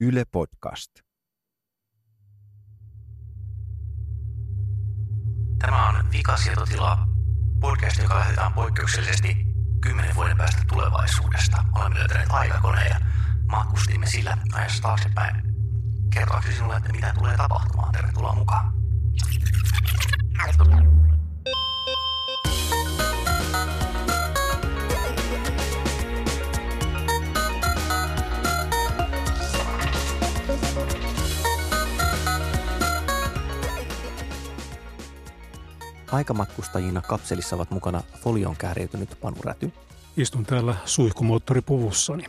Yle Podcast. Tämä on Vikasietotila, podcast, joka lähetetään poikkeuksellisesti kymmenen vuoden päästä tulevaisuudesta. Olemme löytäneet aikakoneen ja matkustimme sillä ajassa taaksepäin. Kertoakseni sinulle, että mitä tulee tapahtumaan. Tervetuloa mukaan. Aikamatkustajina kapselissa ovat mukana folioon kääriytynyt Panu Räty, Istun täällä suihkumoottoripuvussani.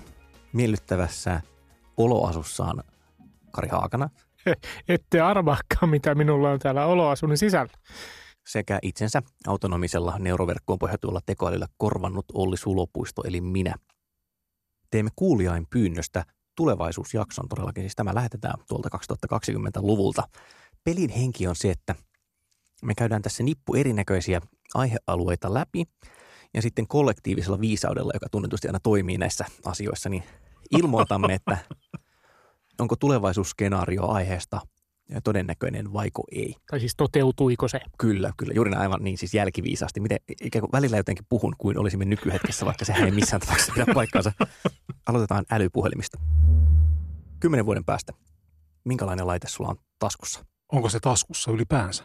miellyttävässä oloasussaan Kari Haakana Ette arvaakaan, mitä minulla on täällä oloasunnin sisällä. sekä itsensä autonomisella neuroverkkoon pohjautuvalla tekoälyllä korvannut Olli Sulopuisto eli minä. Teemme kuulijain pyynnöstä tulevaisuusjakson todellakin, siis tämä lähetetään tuolta 2020-luvulta. Pelin henki on se, että me käydään tässä nippu erinäköisiä aihealueita läpi ja sitten kollektiivisella viisaudella, joka tunnetusti aina toimii näissä asioissa, niin ilmoitamme, että onko tulevaisuusskenaario aiheesta todennäköinen vaiko ei. Tai siis toteutuiko se? Kyllä, kyllä. Juuri näin aivan niin siis jälkiviisaasti. Miten ikään kuin välillä jotenkin puhun kuin olisimme nykyhetkessä, vaikka sehän ei missään tapauksessa pidä paikkaansa. Aloitetaan älypuhelimista. Kymmenen vuoden päästä. Minkälainen laite sulla on taskussa? Onko se taskussa ylipäänsä?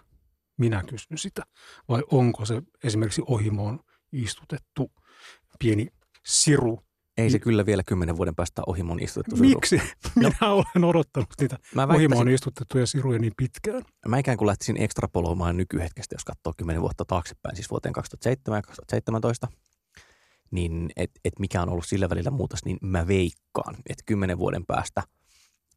Minä kysyn sitä. Vai onko se esimerkiksi ohimoon istutettu pieni siru? Ei se kyllä vielä kymmenen vuoden päästä ohi mun istutettu suru. Miksi? Minä olen odottanut niitä Mä, ohimoon istutettuja siruja niin pitkään. mä ikään kuin lähtisin ekstrapoloimaan nykyhetkestä, jos katsoo kymmenen vuotta taaksepäin, siis vuoteen 2007 ja 2017, niin että et mikä on ollut sillä välillä muutos, niin mä veikkaan, että kymmenen vuoden päästä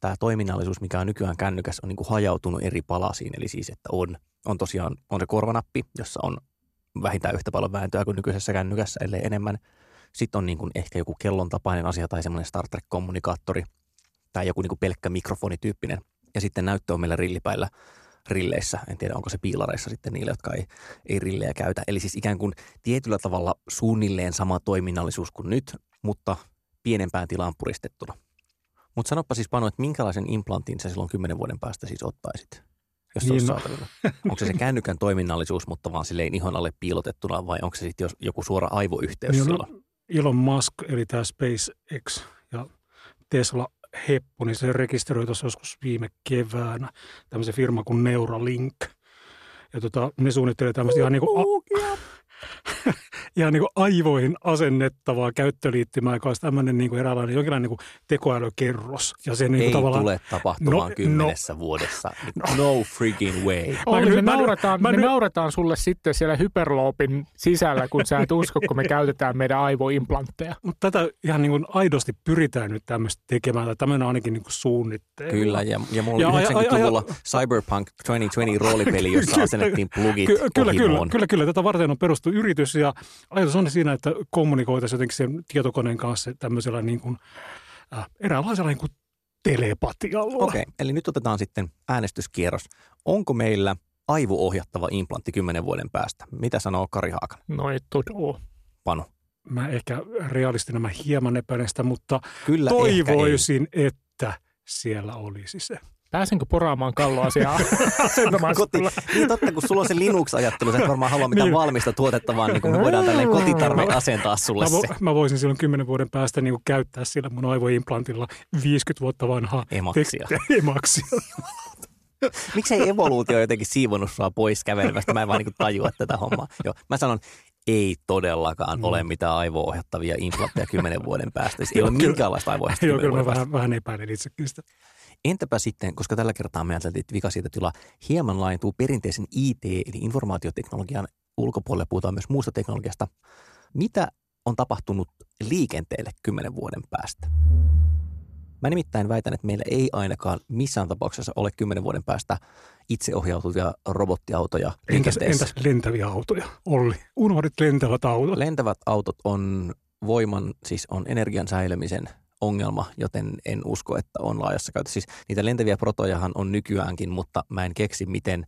tämä toiminnallisuus, mikä on nykyään kännykäs, on niin kuin hajautunut eri palasiin. Eli siis, että on, on tosiaan on se korvanappi, jossa on vähintään yhtä paljon vääntöä kuin nykyisessä kännykässä, ellei enemmän. Sitten on niin kuin ehkä joku kellon tapainen asia tai semmoinen Star Trek-kommunikaattori tai joku niin kuin pelkkä mikrofonityyppinen. Ja sitten näyttö on meillä rillipäillä rilleissä. En tiedä, onko se piilareissa sitten niille, jotka ei, ei rillejä käytä. Eli siis ikään kuin tietyllä tavalla suunnilleen sama toiminnallisuus kuin nyt, mutta pienempään tilaan puristettuna. Mutta sanoppa siis Panu, että minkälaisen implantin sä silloin kymmenen vuoden päästä siis ottaisit? Jos se Niin, no. saatavilla. Onko se se kännykän toiminnallisuus, mutta vaan silleen ihon alle piilotettuna vai onko se sitten joku suora aivoyhteys Niin, silloin? no, Elon Musk, eli tämä SpaceX ja Tesla Heppu, niin se rekisteröi tuossa joskus viime keväänä tämmöisen firma kuin Neuralink. Ja tota, ne suunnittelee tämmöistä ihan, niin kuin, ihan niin kuin aivoihin asennettavaa käyttöliittymää, joka olisi tämmöinen niin kuin eräänlainen jonkinlainen niin kuin tekoälykerros. Ja se niin Ei kuin tavallaan, tule tapahtumaan No, kymmenessä vuodessa. No freaking way. Nyt- me, nyt- mä me nyt- nauretaan sulle sitten siellä hyperloopin sisällä, kun sä et usko, kun me käytetään meidän aivoimplantteja. Mutta tätä ihan niin kuin aidosti pyritään nyt tämmöistä tekemään, tai tämmöinen on ainakin niin kuin suunnitteilla. Kyllä, ja, ja mulla Ja oli aja- aja- 90-luvulla Cyberpunk 2020 roolipeli, jossa asennettiin plugit Ky- kyllä, kyllä, kyllä, kyllä. Tätä varten on perustu yritys ja ajatus on siinä, että kommunikoitaisiin jotenkin sen tietokoneen kanssa tämmöisellä niin kuin, äh, eräänlaisella niin kuin telepatialla. Okei, eli nyt otetaan sitten äänestyskierros. Onko meillä aivoohjattava implantti kymmenen vuoden päästä? Mitä sanoo Kari Haakan? No ei todella. Panu? Mä ehkä realistina mä hieman epäilen sitä, mutta Kyllä, toivoisin, että siellä olisi se. Pääsenkö poraamaan kalloasiaa asentamaan Koti. Niin totta, kun sulla on se Linux-ajattelu, sä et varmaan halua mitään Niin. valmista tuotetta, vaan niin kuin me voidaan tälleen kotitarve asentaa sulle Mä, se. mä voisin silloin kymmenen vuoden päästä niin kuin käyttää sillä mun aivoimplantilla 50 vuotta vanhaa Emaksia. tek- emaksia. Miksei evoluutio jotenkin siivonnut sua pois kävelemästä? Mä en vaan niin tajua tätä hommaa. Joo, mä sanon, ei todellakaan Mm. ole mitään aivo-ohjattavia implantteja kymmenen vuoden päästä. Siis ei ole minkäänlaista aivo-ohjausta Joo, kyllä mä vähän, vähän epäilen itsekin sitä. Entäpä sitten, koska tällä kertaa me ajateltiin, että vika siitä tilaa hieman laajentuu perinteisen IT- eli informaatioteknologian ulkopuolelle, puhutaan myös muusta teknologiasta. Mitä on tapahtunut liikenteelle kymmenen vuoden päästä? Mä nimittäin väitän, että meillä ei ainakaan missään tapauksessa ole kymmenen vuoden päästä itseohjautuvia robottiautoja Entäs, entäs lentäviä autoja? Olli, unohdit lentävät autot. Lentävät autot on voiman, siis on energian säilymisen ongelma, joten en usko, että on laajassa käytössä. Siis niitä lentäviä protojahan on nykyäänkin, mutta mä en keksi, miten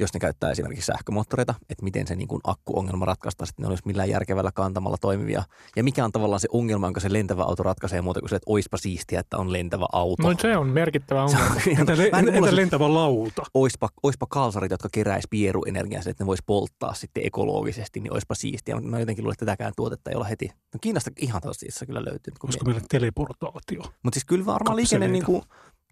jos ne käyttää esimerkiksi sähkömoottoreita, että miten se niin kuin akkuongelma ratkaistaan, että ne olisi millään järkevällä kantamalla toimivia. Ja mikä on tavallaan se ongelma, jonka se lentävä auto ratkaisee muuta kuin se, että oispa siistiä, että on lentävä auto. No se on merkittävä ongelma. Entä, le- niin kuin entä se- lentävä lauta? oispa, oispa kalsarit, jotka keräis pieruenergiaa, että ne vois polttaa sitten ekologisesti, niin oispa siistiä. Mutta mä jotenkin luulen, että tätäkään tuotetta ei olla heti. No Kiinasta ihan tosi kyllä löytyy. Olisiko meillä teleportaatio? Mutta siis kyllä varmaan liikenne niin kuin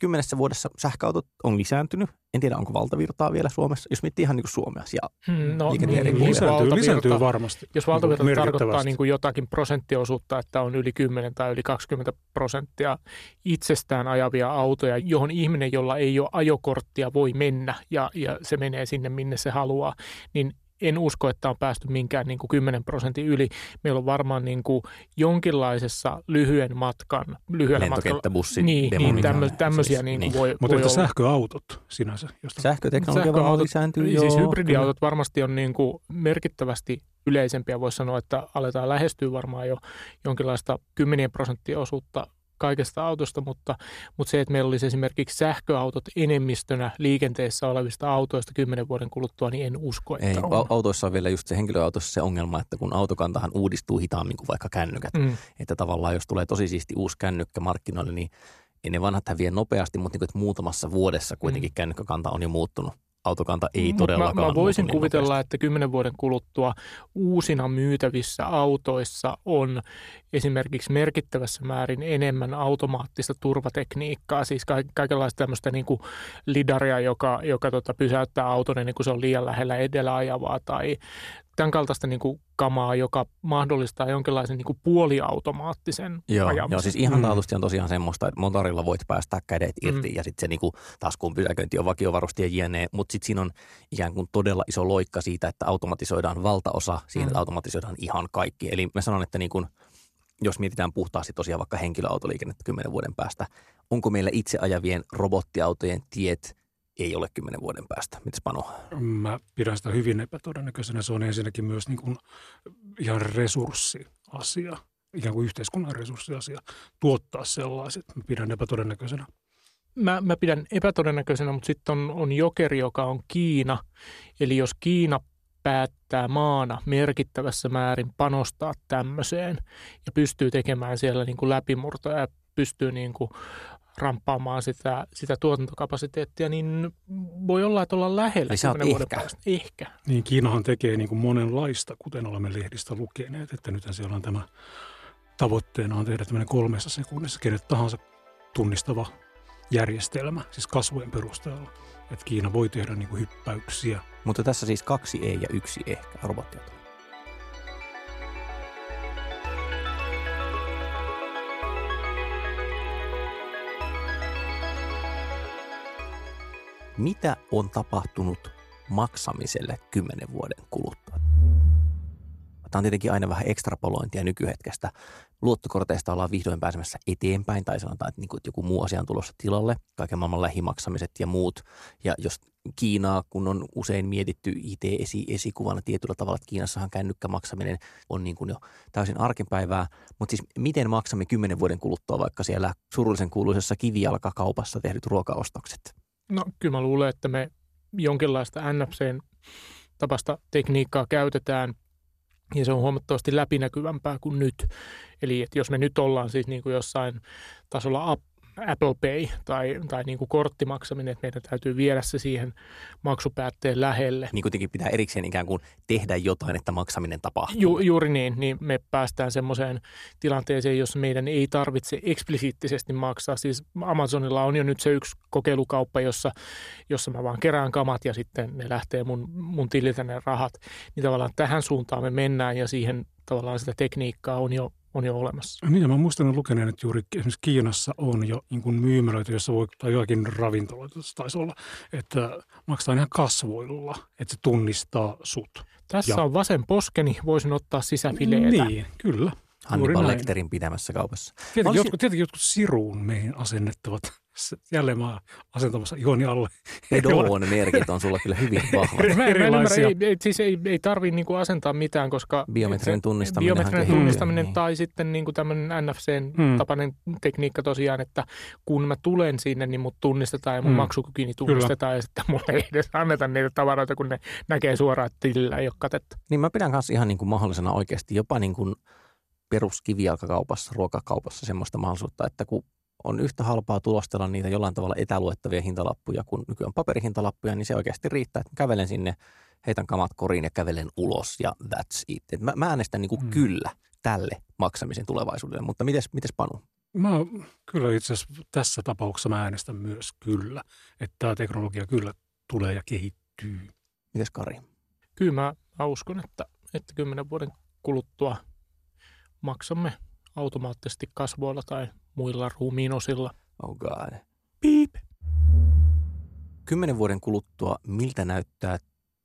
kymmenessä vuodessa sähköautot on lisääntynyt. En tiedä, onko valtavirtaa vielä Suomessa, jos miettii ihan niin kuin Suomea. Hmm, no, niin, Lisääntyy, valtavirta- lisääntyy varmasti. Jos valtavirta Niin tarkoittaa niin kuin jotakin prosenttiosuutta, että on yli 10 tai yli 20 prosenttia itsestään ajavia autoja, johon ihminen, jolla ei ole ajokorttia, voi mennä ja, ja se menee sinne, minne se haluaa, niin en usko, että on päästy minkään niin kuin 10 prosentin yli. Meillä on varmaan niin kuin jonkinlaisessa lyhyen matkan, lyhyellä matkalla, niin, niin tämmö, on- tämmöisiä siis- niin kuin niin. voi, Mutta voi entä olla. sähköautot sinänsä? Josta... Sähköteknologia Sähköautot- lisääntyy. Siis joo, hybridiautot varmasti on niin kuin merkittävästi yleisempiä. Voisi sanoa, että aletaan lähestyä varmaan jo jonkinlaista kymmenien prosenttia osuutta kaikesta autosta, mutta, mutta se, että meillä olisi esimerkiksi sähköautot enemmistönä liikenteessä olevista autoista kymmenen vuoden kuluttua, niin en usko, että Ei, on. au- autoissa on vielä just se henkilöautossa se ongelma, että kun autokantahan uudistuu hitaammin kuin vaikka kännykät. Mm. Että tavallaan jos tulee tosi siisti uusi kännykkä markkinoille, niin ei ne vanhat häviä nopeasti, mutta niin kuin, että muutamassa vuodessa kuitenkin kännykkäkanta on jo muuttunut. Autokanta ei Mut todellakaan Mä, mä voisin niin kuvitella, nopeasti. että kymmenen vuoden kuluttua uusina myytävissä autoissa on esimerkiksi merkittävässä määrin enemmän automaattista turvatekniikkaa, siis ka- kaikenlaista tämmöistä niin kuin lidaria, joka, joka tota pysäyttää auton ennen kuin se on liian lähellä edellä ajavaa tai tämän kaltaista niin kuin kamaa, joka mahdollistaa jonkinlaisen niin kuin puoliautomaattisen Joo, ajamisen. joo, siis ihan Mm. taatusti on tosiaan semmoista, että motorilla voit päästää kädet irti ja sitten se niinku, taskuun pysäköinti on vakiovarusti ja jne, mutta sitten siinä on ikään kuin todella iso loikka siitä, että automatisoidaan valtaosa siihen, Mm. että automatisoidaan ihan kaikki. Eli mä sanon, että niin jos mietitään puhtaasti tosiaan vaikka henkilöautoliikennettä kymmenen vuoden päästä, onko meillä itse ajavien robottiautojen tiet ei ole kymmenen vuoden päästä. Mitäs Panu? Mä pidän sitä hyvin epätodennäköisenä. Se on ensinnäkin myös niin kuin ihan resurssiasia, ikään kuin yhteiskunnan resurssiasia, tuottaa sellaiset. Mä pidän epätodennäköisenä. mä, mä pidän epätodennäköisenä, mutta sitten on, on jokeri, joka on Kiina. Eli jos Kiina päättää maana merkittävässä määrin panostaa tämmöiseen ja pystyy tekemään siellä niin kuin läpimurtoja ja pystyy niin kuin ramppaamaan sitä, sitä tuotantokapasiteettia, niin voi olla, että ollaan lähellä Eli sä oot vuoden ehkä. päästä. Ehkä. Niin Kiinahan tekee niin kuin monenlaista, kuten olemme lehdistä lukeneet, että nythän siellä on tämä tavoitteena on tehdä tämmöinen kolmessa sekunnissa kenet tahansa tunnistava järjestelmä, siis kasvojen perusteella. Että Kiina voi tehdä niin kuin hyppäyksiä. Mutta tässä siis kaksi ei ja yksi ehkä robottiauto. Mitä on tapahtunut maksamiselle kymmenen vuoden kuluttua? Tämä on tietenkin aina vähän ekstrapolointia nykyhetkestä. Luottokorteista ollaan vihdoin pääsemässä eteenpäin, tai sanotaan, että, niin kuin, että joku muu asia on tulossa tilalle, kaiken maailman lähimaksamiset ja muut. Ja jos Kiinaa, kun on usein mietitty IT-esikuvana tietyllä tavalla, että Kiinassahan kännykkämaksaminen on niin kuin jo täysin arkipäivää, mutta siis miten maksamme kymmenen vuoden kuluttua vaikka siellä surullisen kuuluisessa kivijalkakaupassa tehdyt ruokaostokset? No kyllä mä luulen, että me jonkinlaista NFCn tapasta tekniikkaa käytetään ja se on huomattavasti läpinäkyvämpää kuin nyt. Eli että jos me nyt ollaan siis niin kuin jossain tasolla Apple Pay tai, tai niin kuin korttimaksaminen, että meidän täytyy viedä se siihen maksupäätteen lähelle. Niin kuitenkin pitää erikseen ikään kuin tehdä jotain, että maksaminen tapahtuu. Ju, juuri niin, niin me päästään semmoiseen tilanteeseen, jossa meidän ei tarvitse eksplisiittisesti maksaa. Siis Amazonilla on jo nyt se yksi kokeilukauppa, jossa, jossa mä vaan kerään kamat ja sitten ne lähtee mun, mun tililtä ne rahat. Niin tavallaan tähän suuntaan me mennään ja siihen tavallaan sitä tekniikkaa on jo, on jo olemassa. Niin, ja mä muistan lukeneen, että juuri esimerkiksi Kiinassa on jo niin kuin myymälöitä, jossa voi, tai joakin ravintoloita se taisi olla, että maksaa ihan kasvoilla, että se tunnistaa sut. Tässä Ja- on vasen poskeni, voisin ottaa sisäfileetä. Niin, kyllä. Hannibal. Lecterin pitämässä kaupassa. Tietenkin, Olisin- jotkut, tietenkin jotkut siruun meihin asennettavat. Jälleen mä asentamassa ihoni alle. Pedon merkit on sulla kyllä hyvin vahvat. Mä, en- mä en ymmärrä, Erilaisia. ei, ei, siis ei, ei tarvii niinku asentaa mitään, koska... Biometrinen tunnistaminenhan Biometrinen tunnistaminen niin. tai sitten niinku tämmöinen Hmm. NFC-tapainen tekniikka tosiaan, että kun mä tulen sinne, niin mut tunnistetaan ja mun Hmm. maksukykini tunnistetaan ja sitten mulle ei edes anneta niitä tavaroita, kun ne näkee suoraan, että tilillä ei ole katetta. Niin mä pidän kanssa ihan niin kuin mahdollisena oikeasti jopa niin kuin peruskivijalkakaupassa, ruokakaupassa semmoista mahdollisuutta, että kun on yhtä halpaa tulostella niitä jollain tavalla etäluettavia hintalappuja kuin nykyään paperihintalappuja, niin se oikeasti riittää, että kävelen sinne, heitän kamat koriin ja kävelen ulos ja that's it. Et mä, mä äänestän niin kuin Mm. kyllä tälle maksamisen tulevaisuudelle, mutta mites, mites Panu? Mä kyllä itse asiassa tässä tapauksessa mä äänestän myös kyllä, että tämä teknologia kyllä tulee ja kehittyy. Mites Kari? Kyllä mä, mä uskon, että, että kymmenen vuoden kuluttua maksamme automaattisesti kasvoilla tai muilla ruumiinosilla. Oh god. Piip. Kymmenen vuoden kuluttua, miltä näyttää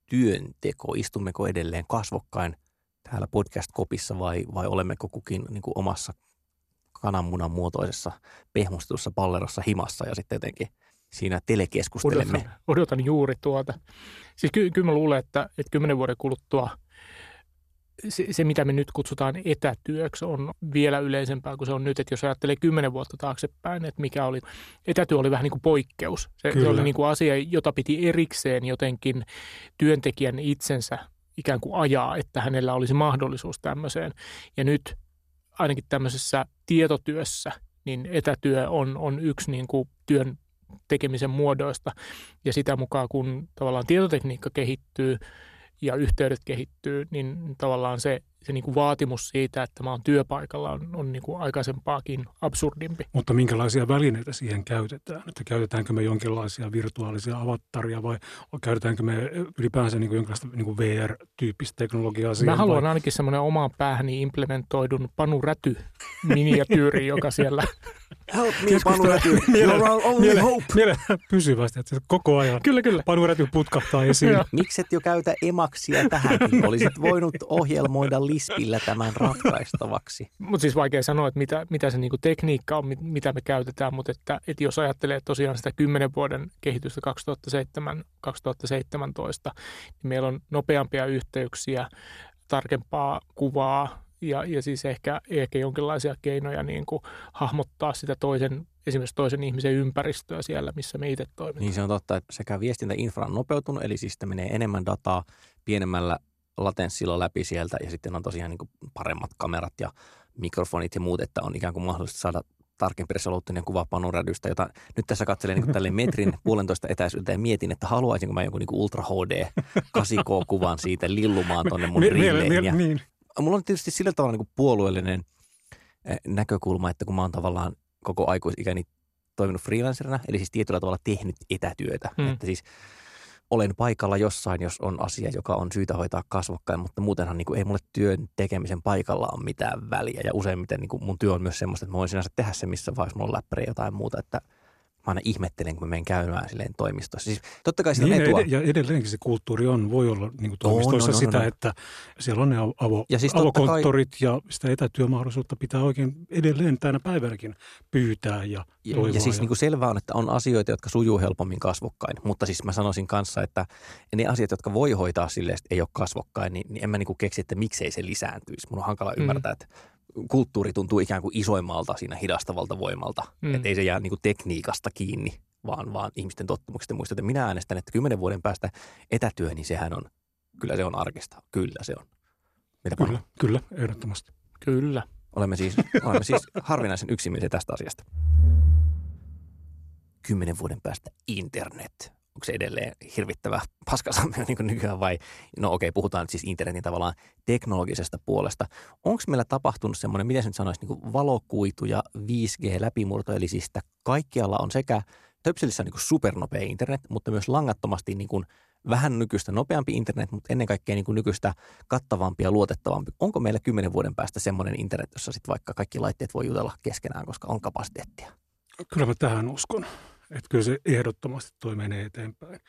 työnteko? Istummeko edelleen kasvokkain täällä podcast-kopissa vai, vai olemmeko kukin niin kuin omassa kananmunan muotoisessa pehmustetussa pallerossa himassa ja sitten jotenkin siinä telekeskustelemme. Odotan, odotan juuri tuota. Siis ky- kyllä mä luulen, että, että kymmenen vuoden kuluttua se, se, mitä me nyt kutsutaan etätyöksi, on vielä yleisempää kuin se on nyt. Että jos ajattelee kymmenen vuotta taaksepäin, että mikä oli, etätyö oli vähän niin kuin poikkeus. Se, se oli niin kuin asia, jota piti erikseen jotenkin työntekijän itsensä ikään kuin ajaa, että hänellä olisi mahdollisuus tämmöiseen. Ja nyt ainakin tämmöisessä tietotyössä, niin etätyö on, on yksi niin kuin työn tekemisen muodoista. Ja sitä mukaan, kun tavallaan tietotekniikka kehittyy ja yhteydet kehittyy, niin tavallaan se, se niin kuin vaatimus siitä, että mä oon työpaikalla, on, on niin kuin aikaisempaakin absurdimpi. Mutta minkälaisia välineitä siihen käytetään? Että käytetäänkö me jonkinlaisia virtuaalisia avattaria vai käytetäänkö me ylipäänsä niin kuin jonkinlaista niin kuin VR-tyyppistä teknologiaa siihen? Mä haluan vai? ainakin semmoinen omaan päähäni implementoidun Panu Räty miniatyyri, joka siellä... Help me, Panu Räty. Miele- You're our only miele- hope. Mielellään pysyvästi, että se koko ajan Kyllä, kyllä. panuräty putkahtaa esiin. Mikset jo käytä emaksia tähänkin? Olisit voinut ohjelmoida lispillä tämän ratkaistavaksi. Mutta siis vaikea sanoa, että mitä, mitä se niinku tekniikka on, mit- mitä me käytetään, mutta että, että jos ajattelee tosiaan sitä 10 vuoden kehitystä 2007-2017, niin meillä on nopeampia yhteyksiä, tarkempaa kuvaa ja, ja siis ehkä, ehkä jonkinlaisia keinoja niin kuin hahmottaa sitä toisen, esimerkiksi toisen ihmisen ympäristöä siellä, missä me itse toimimme. Niin se on totta, että sekä viestintäinfra on nopeutunut, eli siis sitä menee enemmän dataa pienemmällä latenssilla läpi sieltä ja sitten on tosiaan niin kuin paremmat kamerat ja mikrofonit ja muut, että on ikään kuin mahdollista saada tarkempi resoluuttinen kuva panorädystä, jota nyt tässä katselen niin tälle metrin puolentoista etäisyyttä ja mietin, että haluaisinko mä jonkun niin Ultra HD 8K-kuvan siitä lillumaan tuonne mun rilleen. ja niin. Mulla on tietysti sillä tavalla niin kuin puolueellinen eh, näkökulma, että kun mä oon tavallaan koko aikuisikäni toiminut freelancerina, eli siis tietyllä tavalla tehnyt etätyötä. Mm. Mm. Että siis olen paikalla jossain, jos on asia, joka on syytä hoitaa kasvokkain, mutta muutenhan niin kuin, ei mulle työn tekemisen paikalla ole mitään väliä. Ja useimmiten niin kuin mun työ on myös semmoista, että mä voin sinänsä tehdä se, missä vaiheessa mulla on läppäri jotain muuta, että mä aina ihmettelen, kun mä menen käymään silleen toimistossa. Siis totta kai Niin, etua. ja edelleenkin se kulttuuri on, voi olla niin kuin toimistoissa on, on, sitä, on. että siellä on ne avo, Ja siis avokonttorit ja sitä etätyömahdollisuutta pitää oikein edelleen tänä päivänäkin pyytää ja Ja, toivoa. ja siis niin kuin selvää on, että on asioita, jotka sujuu helpommin kasvokkain, mutta siis mä sanoisin kanssa, että ne asiat, jotka voi hoitaa silleen, että ei ole kasvokkain, niin, niin en mä niin kuin keksi, että miksei se lisääntyisi. Mun on hankala Mm. ymmärtää, että kulttuuri tuntuu ikään kuin isoimmalta siinä hidastavalta voimalta. Mm. Että ei se jää niin kuin tekniikasta kiinni, vaan, vaan ihmisten tottumuksista muista. Että minä äänestän, että kymmenen vuoden päästä etätyö, niin sehän on, kyllä se on arkista. Kyllä se on. Mitä Kyllä, kyllä, ehdottomasti. Kyllä. Olemme siis, olemme siis harvinaisen yksimielisiä tästä asiasta. Kymmenen vuoden päästä internet. Onko se edelleen hirvittävä paskasammio niin nykyään vai? No okei, puhutaan nyt siis internetin tavallaan teknologisesta puolesta. Onko meillä tapahtunut semmoinen, miten sen sanoisi, niin valokuitu ja 5G-läpimurto, eli siis kaikkialla on sekä Töpselissä niin supernopea internet, mutta myös langattomasti niin kuin vähän nykyistä nopeampi internet, mutta ennen kaikkea niin kuin nykyistä kattavampi ja luotettavampi. Onko meillä kymmenen vuoden päästä semmoinen internet, jossa sitten vaikka kaikki laitteet voi jutella keskenään, koska on kapasiteettia? Kyllä mä tähän uskon. Että kyllä se ehdottomasti toi menee eteenpäin.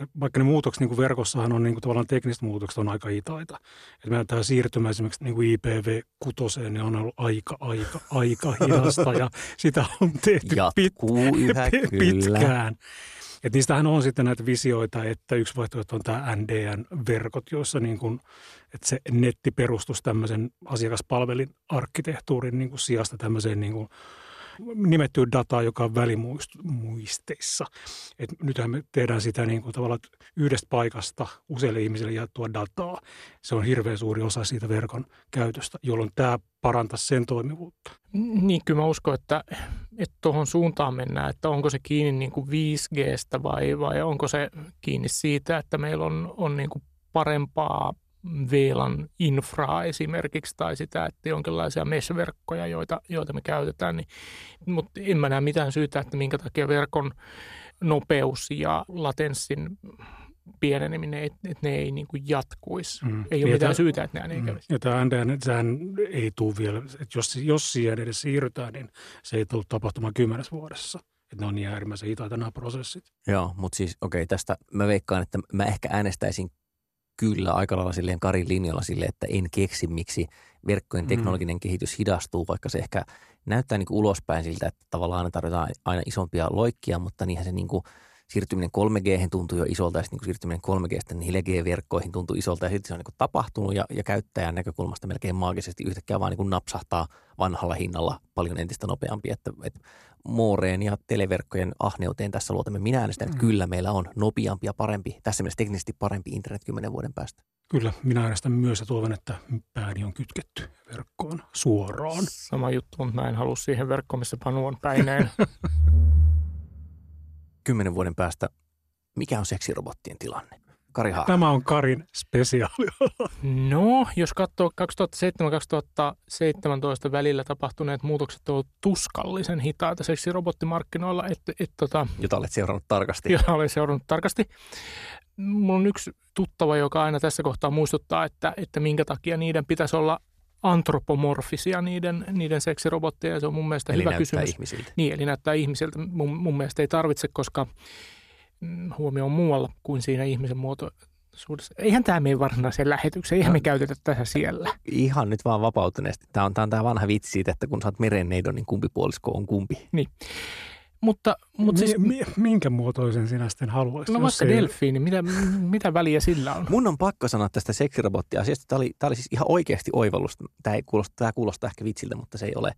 Ja vaikka ne muutokset niin kuin verkossahan on niin kuin tavallaan tekniset muutokset on aika hitaita. Että meidän tämä siirtymä esimerkiksi niin kuin IPv6 niin on ollut aika, aika, aika hidasta ja sitä on tehty pit, yhä, pitkään. Et niistähän on sitten näitä visioita, että yksi vaihtoehto on tämä NDN-verkot, joissa niin kuin, että se netti perustus tämmöisen asiakaspalvelin arkkitehtuurin niin kuin sijasta tämmöiseen niin kuin nimettyä dataa, joka on välimuisteissa. Et nythän me tehdään sitä niin kuin tavallaan yhdestä paikasta useille ihmisille jaettua dataa. Se on hirveän suuri osa siitä verkon käytöstä, jolloin tämä parantaa sen toimivuutta. Niin, kyllä mä uskon, että, tuohon suuntaan mennään, että onko se kiinni niin kuin 5Gstä vai, vai onko se kiinni siitä, että meillä on, on niin kuin parempaa VLAN infraa esimerkiksi tai sitä, että jonkinlaisia mesh-verkkoja, joita, joita me käytetään, niin, mutta en mä näe mitään syytä, että minkä takia verkon nopeus ja latenssin pieneneminen, että et ne ei niin kuin jatkuisi. Mm. Ei ole ja mitään tämä, syytä, että nämä ei mm. kävisi. Ja tämä NDN, sehän ei tule vielä, että jos, jos siihen edes siirrytään, niin se ei tule tapahtumaan kymmenes vuodessa. Että ne on niin äärimmäisen hitaita nämä prosessit. Joo, mutta siis okei, okay, tästä mä veikkaan, että mä ehkä äänestäisin kyllä aika lailla silleen Karin linjalla sille, että en keksi, miksi verkkojen mm. teknologinen mm. kehitys hidastuu, vaikka se ehkä näyttää niin kuin ulospäin siltä, että tavallaan aina tarvitaan aina isompia loikkia, mutta niinhän se niin kuin siirtyminen 3G tuntuu jo isolta ja sitten niin siirtyminen 3Gstä 4G-verkkoihin tuntuu isolta ja sitten se on niin tapahtunut ja, ja käyttäjän näkökulmasta melkein maagisesti yhtäkkiä vaan niin napsahtaa vanhalla hinnalla paljon entistä nopeampi, että, että Mooreen ja televerkkojen ahneuteen tässä luotamme. Minä äänestän, että mm. kyllä meillä on nopeampi ja parempi, tässä mielessä teknisesti parempi internet kymmenen vuoden päästä. Kyllä, minä äänestän myös ja toivon, että pääni on kytketty verkkoon suoraan. Sama juttu, mutta mä en halua siihen verkkoon, missä Panu on päineen. kymmenen vuoden päästä, mikä on seksirobottien tilanne? Kari Haak. Tämä on Karin spesiaali. No, jos katsoo 2007-2017 välillä tapahtuneet muutokset ovat tuskallisen hitaita seksirobottimarkkinoilla. Et, et, tota, jota olet seurannut tarkasti. Jota olen seurannut tarkasti. Mulla on yksi tuttava, joka aina tässä kohtaa muistuttaa, että, että minkä takia niiden pitäisi olla antropomorfisia niiden, niiden seksirobotteja. Se on mun mielestä eli hyvä kysymys. ihmisiltä. Niin, eli näyttää ihmisiltä. Mun, mun mielestä ei tarvitse, koska mm, huomio on muualla kuin siinä ihmisen muotoisuudessa. Eihän tämä mene varsinaiseen lähetykseen, eihän no, me käytetä tässä siellä. Ihan nyt vaan vapautuneesti. Tämä on, tämä on tämä vanha vitsi siitä, että kun oot merenneidon, niin kumpi puolisko on kumpi. Niin. Mutta, mutta siis, mi, minkä muotoisen sinä sitten haluaisit? No vaikka delfiini, mitä, mitä väliä sillä on? Mun on pakko sanoa tästä seksirobottiasiasta. Tämä oli, tämä oli siis ihan oikeasti oivallus. Tämä, ei kuulosta, tämä kuulostaa ehkä vitsiltä, mutta se ei ole.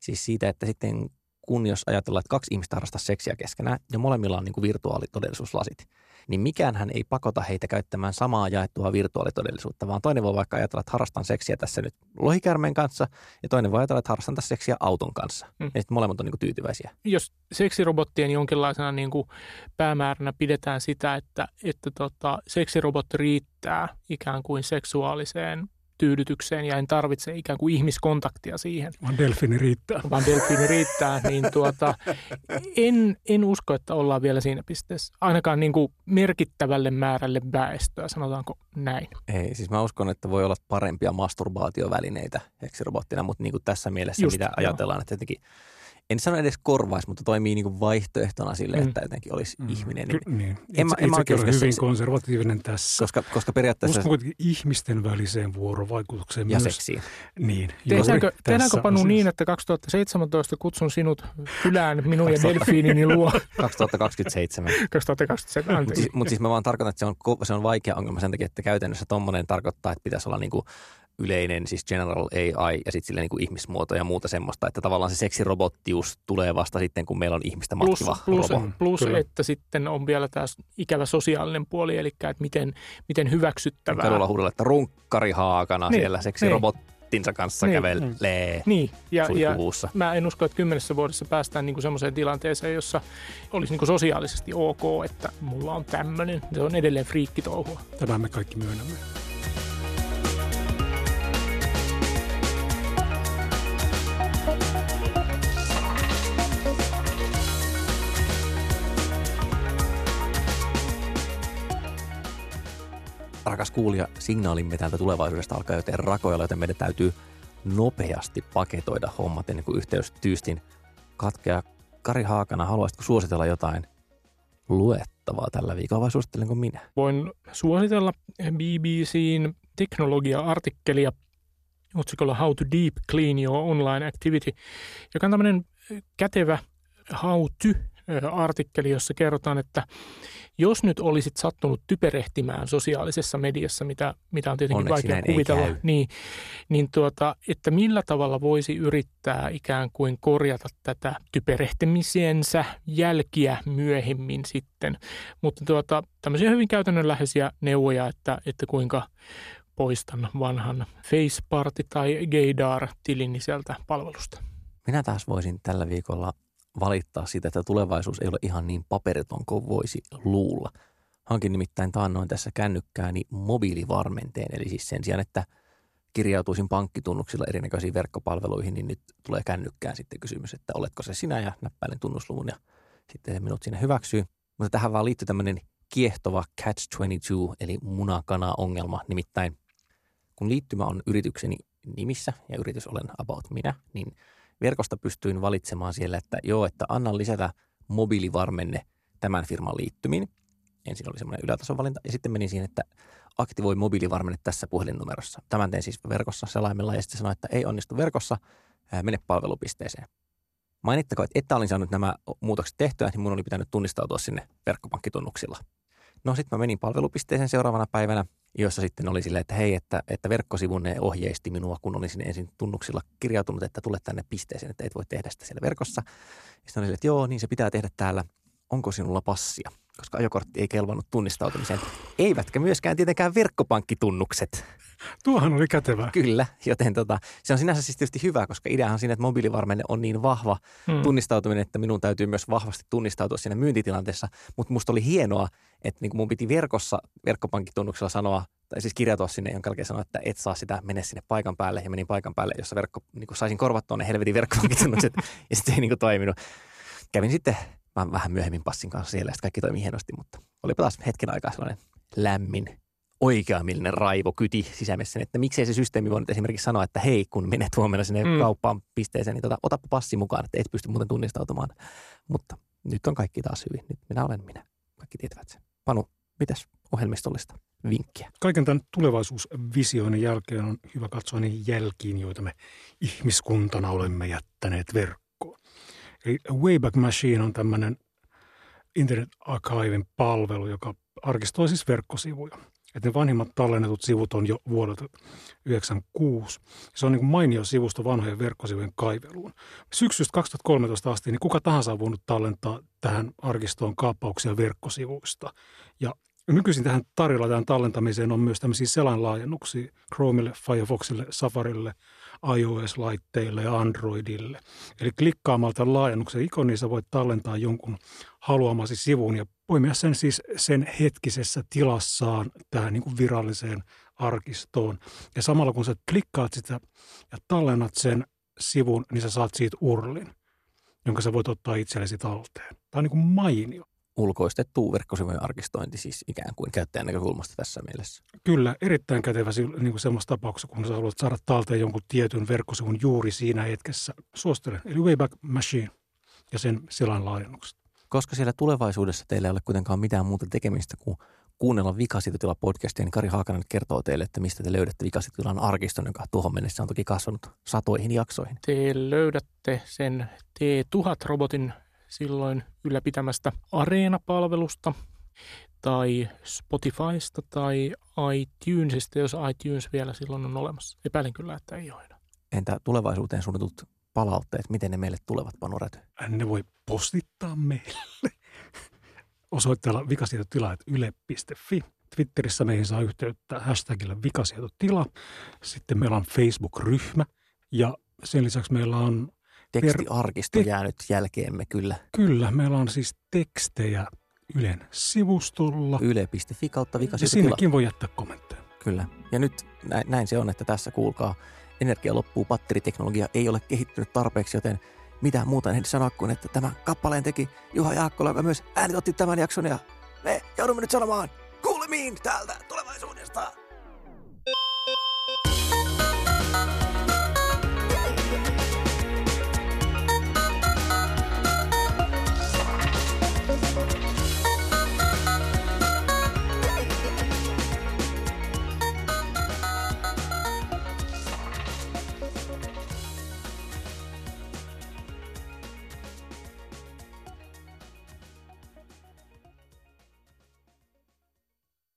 Siis siitä, että sitten kun jos ajatellaan, että kaksi ihmistä harrastaa seksiä keskenään ja molemmilla on niin kuin virtuaalitodellisuuslasit – niin mikään hän ei pakota heitä käyttämään samaa jaettua virtuaalitodellisuutta, vaan toinen voi vaikka ajatella, että harrastan seksiä tässä nyt lohikärmeen kanssa, ja toinen voi ajatella, että harrastan tässä seksiä auton kanssa. Mm. Ja sitten molemmat on niin kuin tyytyväisiä. Jos seksirobottien jonkinlaisena niin kuin päämääränä pidetään sitä, että, että tota, seksirobotti riittää ikään kuin seksuaaliseen tyydytykseen ja en tarvitse ikään kuin ihmiskontaktia siihen. Vaan delfiini riittää. Vaan delfiini riittää, niin tuota, en, en usko, että ollaan vielä siinä pisteessä. Ainakaan niin kuin merkittävälle määrälle väestöä, sanotaanko näin. Ei, siis mä uskon, että voi olla parempia masturbaatiovälineitä seksirobottina, mutta niin kuin tässä mielessä Just, mitä joo. ajatellaan, että jotenkin – en sano edes korvaisi, mutta toimii niin kuin vaihtoehtona sille, mm. että jotenkin olisi mm. ihminen. Niin, Ky- niin. En, Itse, en mä oikein hyvin se, konservatiivinen tässä. Koska, koska periaatteessa... Uskon ihmisten väliseen vuorovaikutukseen ja myös. seksiin. Niin. Tehdäänkö, tehdäänkö Panu asiassa. niin, että 2017 kutsun sinut kylään minun ja delfiinini luo? 2027. 2027, Mutta siis, mut siis mä vaan tarkoitan, että se on, se on vaikea ongelma sen takia, että käytännössä tuommoinen tarkoittaa, että pitäisi olla niin kuin yleinen, siis general AI ja sitten niin kuin ihmismuoto ja muuta semmoista, että tavallaan se seksirobottius tulee vasta sitten, kun meillä on ihmistä matkiva plus, plus, plus että sitten on vielä taas ikävä sosiaalinen puoli, eli että miten, miten hyväksyttävää. Kadulla huudella, että runkkari haakana niin, siellä seksirobotti niin. kanssa niin, kävelee niin. Ja, ja mä en usko, että kymmenessä vuodessa päästään niin semmoiseen tilanteeseen, jossa olisi niin sosiaalisesti ok, että mulla on tämmöinen. Se on edelleen friikkitouhua. Tämä me kaikki myönnämme. Rakas kuulija, signaalimme täältä tulevaisuudesta alkaa joten rakoilla, joten meidän täytyy nopeasti paketoida hommat ennen kuin yhteys tyystin katkeaa. Kari Haakana, haluaisitko suositella jotain luettavaa tällä viikolla vai suosittelenko minä? Voin suositella BBCn teknologia-artikkelia otsikolla How to Deep Clean Your Online Activity, joka on tämmöinen kätevä how to artikkeli, jossa kerrotaan, että jos nyt olisit sattunut typerehtimään sosiaalisessa mediassa, mitä, mitä on tietenkin Onneksi vaikea kuvitella, niin, niin tuota, että millä tavalla voisi yrittää ikään kuin korjata tätä typerehtimisensä jälkiä myöhemmin sitten. Mutta tuota, tämmöisiä hyvin käytännönläheisiä neuvoja, että, että kuinka poistan vanhan Faceparty tai Gaydar-tilini sieltä palvelusta. Minä taas voisin tällä viikolla valittaa sitä, että tulevaisuus ei ole ihan niin paperiton kuin voisi luulla. Hankin nimittäin taannoin tässä kännykkääni mobiilivarmenteen, eli siis sen sijaan, että kirjautuisin pankkitunnuksilla erinäköisiin verkkopalveluihin, niin nyt tulee kännykkään sitten kysymys, että oletko se sinä ja näppäilen tunnusluvun ja sitten se minut sinne hyväksyy. Mutta tähän vaan liittyy tämmöinen kiehtova catch-22 eli munakana-ongelma, nimittäin kun liittymä on yritykseni nimissä ja yritys olen about minä, niin verkosta pystyin valitsemaan siellä, että joo, että annan lisätä mobiilivarmenne tämän firman liittymiin. Ensin oli semmoinen ylätason valinta ja sitten menin siihen, että aktivoi mobiilivarmenne tässä puhelinnumerossa. Tämän tein siis verkossa selaimella ja sitten sanoin, että ei onnistu verkossa, mene palvelupisteeseen. Mainittakoon, että että olin saanut nämä muutokset tehtyä, niin mun oli pitänyt tunnistautua sinne verkkopankkitunnuksilla. No sitten mä menin palvelupisteeseen seuraavana päivänä, jossa sitten oli silleen, että hei, että, että verkkosivunne ohjeisti minua, kun olin sinne ensin tunnuksilla kirjautunut, että tule tänne pisteeseen, että et voi tehdä sitä siellä verkossa. Sitten oli silleen, että joo, niin se pitää tehdä täällä. Onko sinulla passia? Koska ajokortti ei kelvannut tunnistautumiseen. Eivätkä myöskään tietenkään verkkopankkitunnukset. Tuohan oli kätevää. Kyllä, joten tota, se on sinänsä siis tietysti hyvä, koska ideahan on siinä, että mobiilivarmenne on niin vahva Hmm. tunnistautuminen, että minun täytyy myös vahvasti tunnistautua siinä myyntitilanteessa. Mutta musta oli hienoa, että niin mun piti verkossa verkkopankkitunnuksella sanoa, tai siis kirjautua sinne, jonka jälkeen sanoa, että et saa sitä, mene sinne paikan päälle. Ja menin paikan päälle, jossa verkko, niin saisin korvattua ne helvetin verkkopankkitunnukset, ja sitten ei niin toiminut. Kävin sitten vähän- vähän myöhemmin passin kanssa siellä, sitten kaikki toimi hienosti, mutta olipa taas hetken aikaa sellainen lämmin oikeamielinen raivo kyti sisämessä, että miksei se systeemi voinut esimerkiksi sanoa, että hei, kun menet huomenna sinne mm. kauppaan pisteeseen, niin tota, otapa passi mukaan, että et pysty muuten tunnistautumaan. Mutta nyt on kaikki taas hyvin. Nyt minä olen minä. Kaikki tietävät sen. Panu, mitäs ohjelmistollista vinkkiä? Kaiken tämän tulevaisuusvisioinnin jälkeen on hyvä katsoa niihin jälkiin, joita me ihmiskuntana olemme jättäneet verkkoon. Eli Wayback Machine on tämmöinen Internet Archiven palvelu, joka arkistoi siis verkkosivuja. Et ne vanhimmat tallennetut sivut on jo vuodelta 1996. Se on niin mainio sivusto vanhojen verkkosivujen kaiveluun. Syksystä 2013 asti niin kuka tahansa on voinut tallentaa tähän arkistoon kaappauksia verkkosivuista. Ja nykyisin tähän tarjolla tähän tallentamiseen on myös tämmöisiä selainlaajennuksia Chromelle, Firefoxille, Safarille, iOS-laitteille ja Androidille. Eli klikkaamalla tämän laajennuksen ikoniin voit tallentaa jonkun haluamasi sivun ja poimia sen siis sen hetkisessä tilassaan tähän niin kuin viralliseen arkistoon. Ja samalla kun sä klikkaat sitä ja tallennat sen sivun, niin sä saat siitä urlin, jonka sä voit ottaa itsellesi talteen. Tämä on niin kuin mainio. Ulkoistettu verkkosivujen arkistointi siis ikään kuin käyttäjän näkökulmasta tässä mielessä. Kyllä, erittäin kätevä niin kuin semmoisessa tapauksessa, kun sä haluat saada talteen jonkun tietyn verkkosivun juuri siinä hetkessä. Suosittelen. Eli Wayback Machine ja sen selän laajennukset. Koska siellä tulevaisuudessa teillä ei ole kuitenkaan mitään muuta tekemistä kuin kuunnella Vikasietotila podcastia, niin Kari Haakanen nyt kertoo teille, että mistä te löydätte Vikasietotilan arkiston, joka tuohon mennessä on toki kasvanut satoihin jaksoihin. Te löydätte sen T1000-robotin silloin ylläpitämästä Areena-palvelusta tai Spotifysta tai iTunesista, jos iTunes vielä silloin on olemassa. Epäilen kyllä, että ei ole enää. Entä tulevaisuuteen suunnitut palautteet, miten ne meille tulevat, Panu Räty? Ne voi postittaa meille osoitteella vikasietotila.yle.fi. Twitterissä meihin saa yhteyttä hashtagillä vikasietotila. Sitten meillä on Facebook-ryhmä ja sen lisäksi meillä on, Tekstiarkisto Te- jäänyt jälkeemme kyllä. kyllä, meillä on siis tekstejä Ylen sivustolla. Yle.fi kautta Ja sinnekin voi jättää kommentteja. Kyllä. Ja nyt näin, näin se on, että tässä kuulkaa, energia loppuu, batteriteknologia ei ole kehittynyt tarpeeksi, joten mitä muuta en sanoa kuin, että tämän kappaleen teki Juha Jaakkola, joka myös äänitotti tämän jakson ja me joudumme nyt sanomaan kuulemiin täältä tulevaisuudesta.